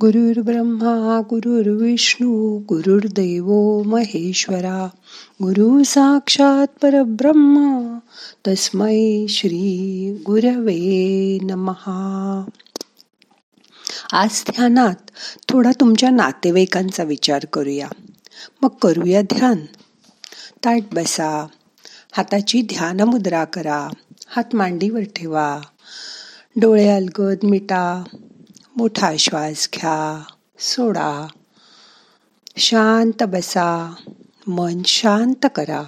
गुरुर् ब्रह्मा गुरुर्विष्णू गुरुर्देव महेश्वरा गुरु साक्षात परब्रह्मा तस्मै श्री गुरवे नमहा आज ध्यानात थोडा तुमच्या नातेवाईकांचा विचार करूया. मग करूया ध्यान. ताट बसा हाताची ध्यान मुद्रा करा हात मांडीवर ठेवा डोळे अलगद मिटा मोठा श्वास घ्या सोडा. शांत बसा मन शांत करा.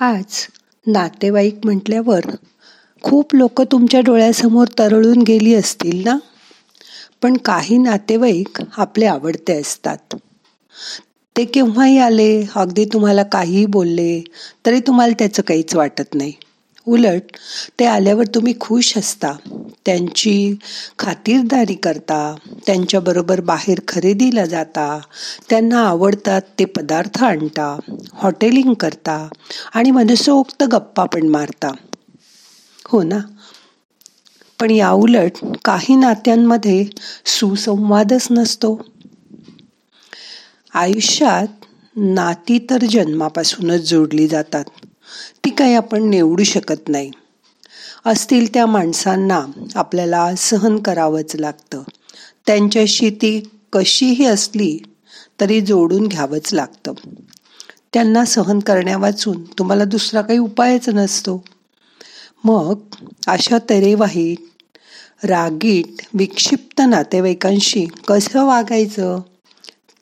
आज नातेवाईक म्हटल्यावर खूप लोक तुमच्या डोळ्यासमोर तरळून गेली असतील ना? पण काही नातेवाईक आपले आवडते असतात. ते केव्हाही आले अगदी तुम्हाला काहीही बोलले तरी तुम्हाला त्याचं काहीच वाटत नाही. उलट ते आल्यावर तुम्ही खुश असता. त्यांची खातिरदारी करता त्यांच्याबरोबर बाहेर खरेदीला जाता त्यांना आवडतात ते पदार्थ आणता हॉटेलिंग करता आणि मनसोक्त गप्पा पण मारता. हो ना? पण या उलट काही नात्यांमध्ये सुसंवादच नसतो. आयुष्यात नाती तर जन्मापासूनच जोडली जातात. ती काही आपण निवडू शकत नाही. असतील त्या माणसांना आपल्याला सहन करावंच लागतं. त्यांच्याशी ती कशीही असली तरी जोडून घ्यावंच लागतं. त्यांना सहन करण्यावाचून तुम्हाला दुसरा काही उपायच नसतो. मग अशा तरेवाहीत रागीट विक्षिप्त नातेवाईकांशी कसं वागायचं?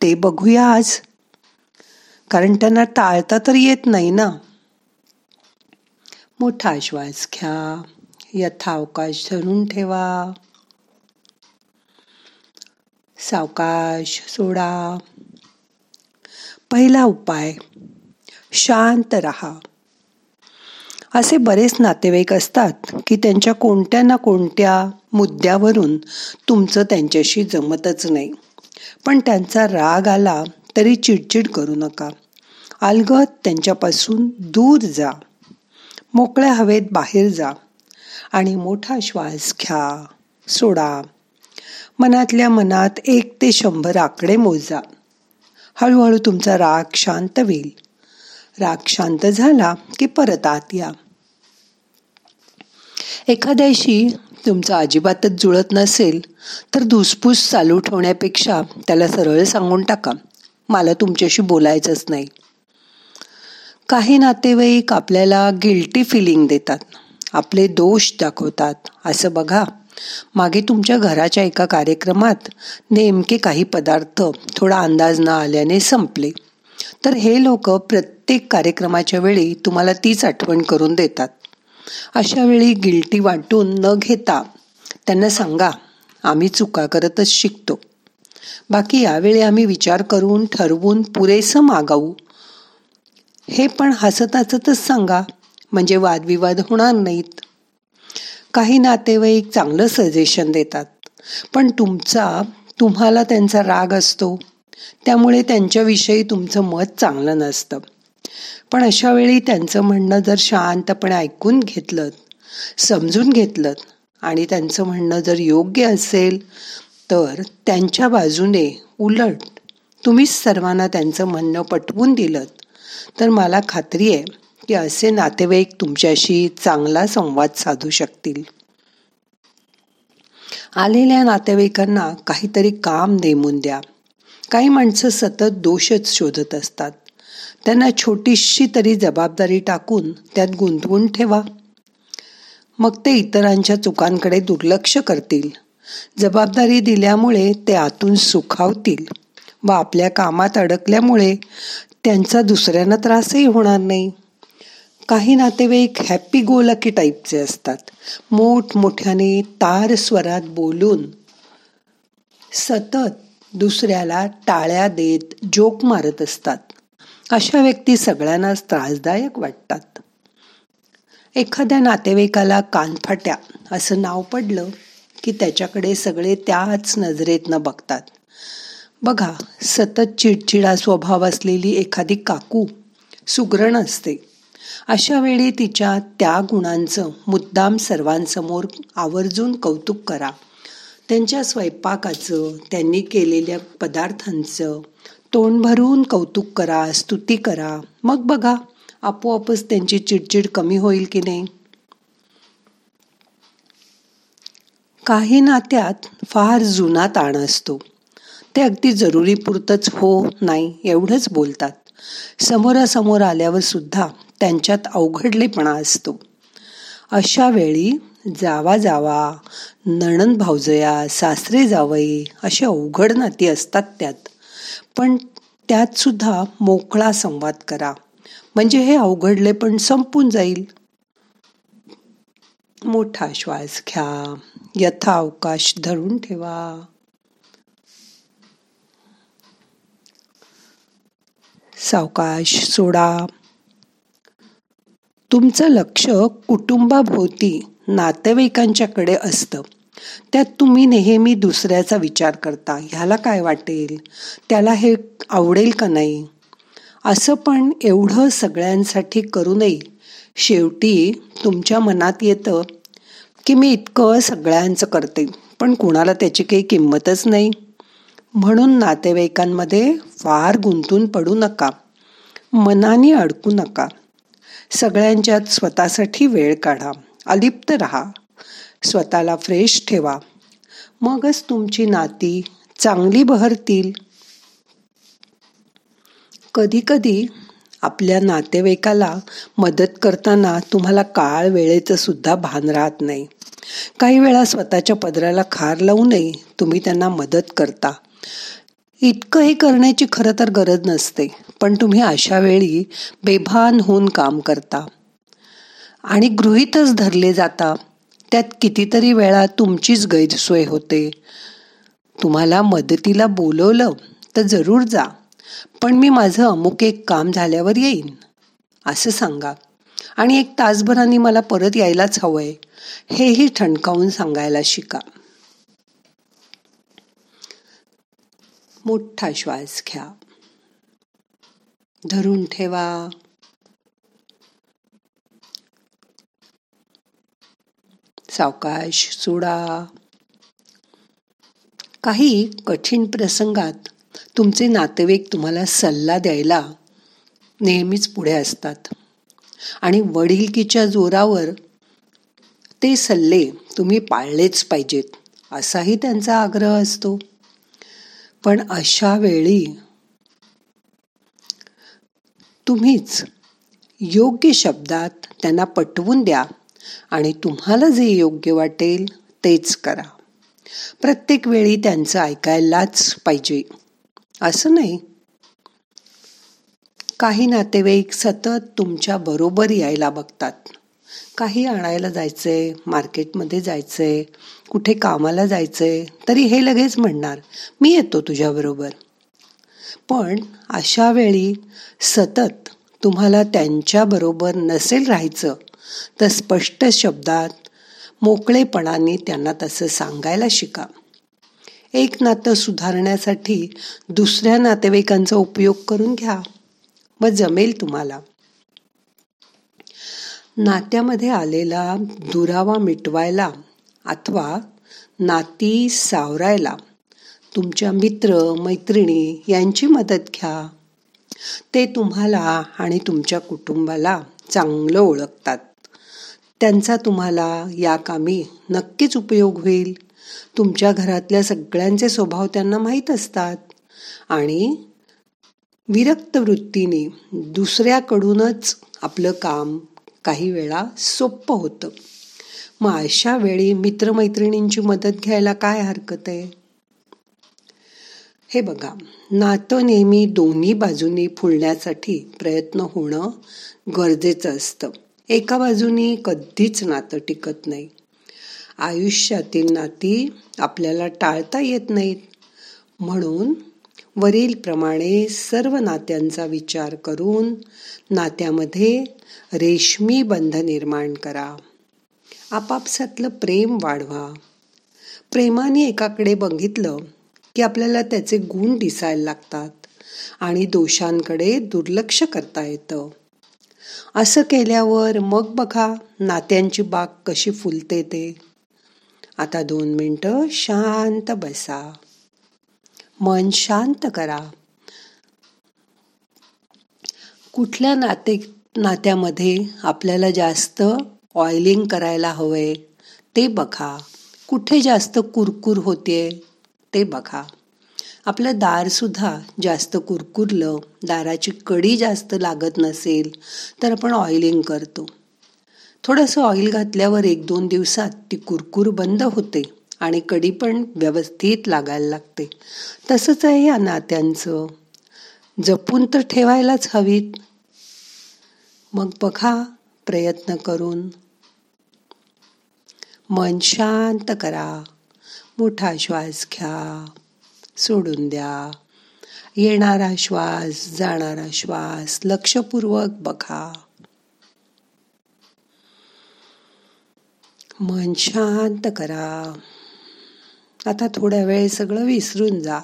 ते बघूया आज. कारण त्यांना टाळता तर येत नाही ना. मोठा श्वास घ्या. यथावकाश धरून ठेवा. सावकाश सोडा. पहिला उपाय शांत रहा. असे बरेच नातेवाईक असतात की त्यांच्या कोणत्या ना कोणत्या मुद्द्यावरून तुमचं त्यांच्याशी जमतच नाही. पण त्यांचा राग आला तरी चिडचिड करू नका. अलगत त्यांच्यापासून दूर जा. मोकळ्या हवेत बाहेर जा. आणि मोठा श्वास घ्या. सोडा. मनातल्या मनात एक ते शंभर आकडे मोजा. हळूहळू तुमचा राग शांत होईल. राग शांत झाला की परत आत या. एखाद्याशी तुमचं अजिबातच जुळत नसेल तर धुसफूस चालू ठेवण्यापेक्षा त्याला सरळ सांगून टाका. मला तुमच्याशी बोलायचंच नाही. काही नातेवाईक आपल्याला गिल्टी फिलिंग देतात. आपले दोष दाखवतात. असं बघा. मागे तुमच्या घराच्या एका कार्यक्रमात नेमके काही पदार्थ थोडा अंदाज न आल्याने संपले. तर हे लोक प्रत्येक कार्यक्रमाच्या वेळी तुम्हाला तीच आठवण करून देतात. अशा वेळी गिल्टी वाटून न घेता त्यांना सांगा आम्ही चुका करतच शिकतो. बाकी यावेळी आम्ही विचार करून ठरवून पुरेसं मागावू हे पण हसत हसतच सांगा म्हणजे वादविवाद होणार नाहीत. काही नातेवाईक चांगलं सजेशन देतात पण तुमचा तुम्हाला त्यांचा राग असतो. त्यामुळे त्यांच्याविषयी तुमचं मत चांगलं नसतं. पण अशा वेळी त्यांचं म्हणणं जर शांतपणे ऐकून घेतलं समजून घेतलं आणि त्यांचं म्हणणं जर योग्य असेल तर त्यांच्या बाजूने उलट तुम्हीच सर्वांना त्यांचं म्हणणं पटवून दिलं तर मला खात्री आहे की असे नातेवाईक तुमच्याशी चांगला संवाद साधू शकतील. आलेल्या नातेवाईकांना काहीतरी काम नेमून द्या. काही माणसं सतत दोषच शोधत असतात. त्यांना छोटीशी तरी जबाबदारी टाकून त्यात गुंतवून ठेवा. मग ते इतरांच्या चुकांकडे दुर्लक्ष करतील. जबाबदारी दिल्यामुळे ते आतून सुखावतील व आपल्या कामात अडकल्यामुळे त्यांचा दुसऱ्यांना त्रासही होणार नाही. काही नातेवाईक हॅपी गो लकी टाईपचे असतात. मोठमोठ्याने तार स्वरात बोलून सतत दुसऱ्याला टाळ्या देत जोक मारत असतात. अशा व्यक्ती सगळ्यांनाच त्रासदायक वाटतात. एखाद्या नातेवाईकाला कानफाट्या असं नाव पडलं की त्याच्याकडे सगळे त्याच नजरेतनं बघतात. बघा सतत चिडचिडा स्वभाव असलेली एखादी काकू सुग्रण असते. अशा वेळी तिच्या त्या गुणांचं मुद्दाम सर्वांसमोर आवर्जून कौतुक करा. त्यांच्या स्वयंपाकाचं त्यांनी केलेल्या पदार्थांचं तोंड भरून कौतुक करा स्तुती करा. मग बघा आपोआपच त्यांची चिडचिड कमी होईल की नाही? काही नात्यात फार जुना ताण असतो. ते अगदी जरुरी पुरतच हो नाही एवढंच बोलतात. समोरासमोर आल्यावर सुद्धा त्यांच्यात अवघडलेपणा असतो. अशा वेळी जावा जावा नणन भावजया सासरे जावई अशी अवघड नाती असतात त्यात. पण त्यात सुद्धा मोकळा संवाद करा. म्हणजे हे अवघडले पण संपून जाईल. मोठा श्वास घ्या. यथा अवकाश धरून ठेवा. सावकाश सोडा. तुमचं लक्ष कुटुंबाभोवती नातेवाईकांच्याकडे असतं. त्यात तुम्ही नेहमी दुसऱ्याचा विचार करता. ह्याला काय वाटेल? त्याला हे आवडेल का नाही? असं पण एवढं सगळ्यांसाठी करू नये. शेवटी तुमच्या मनात येतं की मी इतकं सगळ्यांचं करते पण कुणाला त्याची काही किंमतच नाही. म्हणून नातेवाईकांमध्ये फार गुंतून पडू नका. मनाने अडकू नका. सगळ्यांच्यात स्वतःसाठी वेळ काढा. अलिप्त राहा. स्वतःला फ्रेश ठेवा. मगच तुमची नाती चांगली बहरतील. कधी कधी आपल्या नातेवाईकाला मदत करताना तुम्हाला काळ वेळेचं सुद्धा भान राहत नाही. काही वेळा स्वतःच्या पदराला खार लावू नये तुम्ही त्यांना मदत करता. इतकंही करण्याची खरं तर गरज नसते पण तुम्ही अशा वेळी बेभान होऊन काम करता. आणि गृहीतच धरले जाता त्यात कितीतरी वेळा तुमचीच गैरसोय होते. तुम्हाला मदतीला बोलवलं तर जरूर जा पण मी माझं अमुक एक काम झाल्यावर येईन असं सांगा. आणि एक तासभराने मला परत यायलाच हवंय हेही ठणकावून सांगायला शिका. मोठा श्वास घ्या. धरून ठेवा. सावकाश सोडा. काही कठीण प्रसंगात तुमचे नातेवाईक तुम्हाला सल्ला द्यायला नेहमीच पुढे असतात. आणि वडिलकीच्या जोरावर ते सल्ले तुम्ही पाळलेच पाहिजेत असाही त्यांचा आग्रह असतो. पण अशा वेळी तुम्हीच योग्य शब्दात त्यांना पटवून द्या. आणि तुम्हाला जे योग्य वाटेल तेच करा. प्रत्येक वेळी त्यांचं ऐकायलाच पाहिजे. असं नाही. काही नातेवाईक सतत तुमच्या बरोबर यायला बघतात. काही आणायला जायचंय मार्केटमध्ये जायचंय कुठे कामाला जायचंय तरी हे लगेच म्हणणार मी येतो तुझ्याबरोबर पण अशा वेळी सतत तुम्हाला त्यांच्याबरोबर नसेल राहायचं तर स्पष्ट शब्दात मोकळेपणाने त्यांना तसं सांगायला शिका. एक नातं सुधारण्यासाठी दुसऱ्या नातेवाईकांचा उपयोग करून घ्या व जमेल तुम्हाला. नात्यामध्ये आलेला दुरावा मिटवायला अथवा नाती सावरायला तुमच्या मित्र मैत्रिणी यांची मदत घ्या. ते तुम्हाला आणि तुमच्या कुटुंबाला चांगलं ओळखतात. त्यांचा तुम्हाला या कामी नक्कीच उपयोग होईल. तुमच्या घरातल्या सगळ्यांचे स्वभाव त्यांना माहीत असतात. आणि विरक्त वृत्तीने दुसऱ्याकडूनच आपलं काम काही वेळा सोपं होतं. मग अशा वेळी मित्रमैत्रिणींची मदत घ्यायला काय हरकत आहे? हे बघा नातं नेहमी दोन्ही बाजूंनी फुलण्यासाठी प्रयत्न होणं गरजेचं असतं. एका बाजूनी कधीच नातं टिकत नाही. आयुष्यातील नाती आपल्याला टाळता येत नाहीत. म्हणून वरीलप्रमाणे सर्व नात्यांचा विचार करून नात्यामध्ये रेशमी बंध निर्माण करा. आपापसातलं प्रेम वाढवा. प्रेमाने एकाकडे बघितलं की आपल्याला त्याचे गुण दिसायला लागतात आणि दोषांकडे दुर्लक्ष करता येतं. असं केल्यावर मग बघा नात्यांची बाग कशी फुलते ते. आता दोन मिनटं शांत बसा. मन शांत करा. कुठल्या नाते नात्यामध्ये आपल्याला जास्त ऑइलिंग करायला हवंय ते बघा. कुठे जास्त कुरकुर होते ते बघा. आपलं दारसुद्धा जास्त कुरकुरलं दाराची कडी जास्त लागत नसेल तर आपण ऑइलिंग करतो. थोडंसं ऑइल घातल्यावर एक दोन दिवसात ती कुरकुर बंद होते आणि कडी पण व्यवस्थित लागायला लागते. तसंच आहे या नात्यांचं. जपून तर ठेवायलाच हवीत. मग बघा प्रयत्न करून. मन शांत करा. मोठा श्वास घ्या. सोडून द्या. येणारा श्वास जाणारा श्वास लक्षपूर्वक बघा. मन शांत करा. आता थोड्या वेळ सगळं विसरून जा.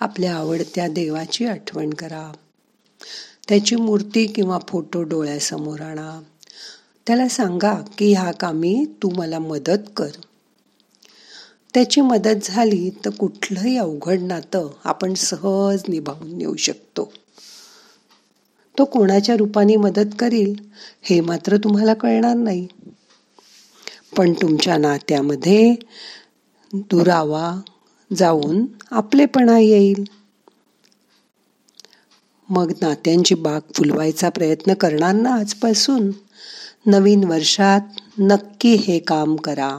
आपल्या आवडत्या देवाची आठवण करा. त्याची मूर्ती किंवा फोटो डोळ्यासमोर आणा. त्याला सांगा की ह्या कामी तू मला मदत कर. त्याची मदत झाली तर कुठलंही अवघड नातं आपण सहज निभावून नेऊ शकतो. तो कोणाच्या रूपाने मदत करील हे मात्र तुम्हाला कळणार नाही. पण तुमच्या नात्यामध्ये दुरावा जाऊन आपलेपणा येईल. मग नात्यांची बाग फुलवायचा प्रयत्न करणार ना आजपासून? नवीन वर्षात नक्की हे काम करा.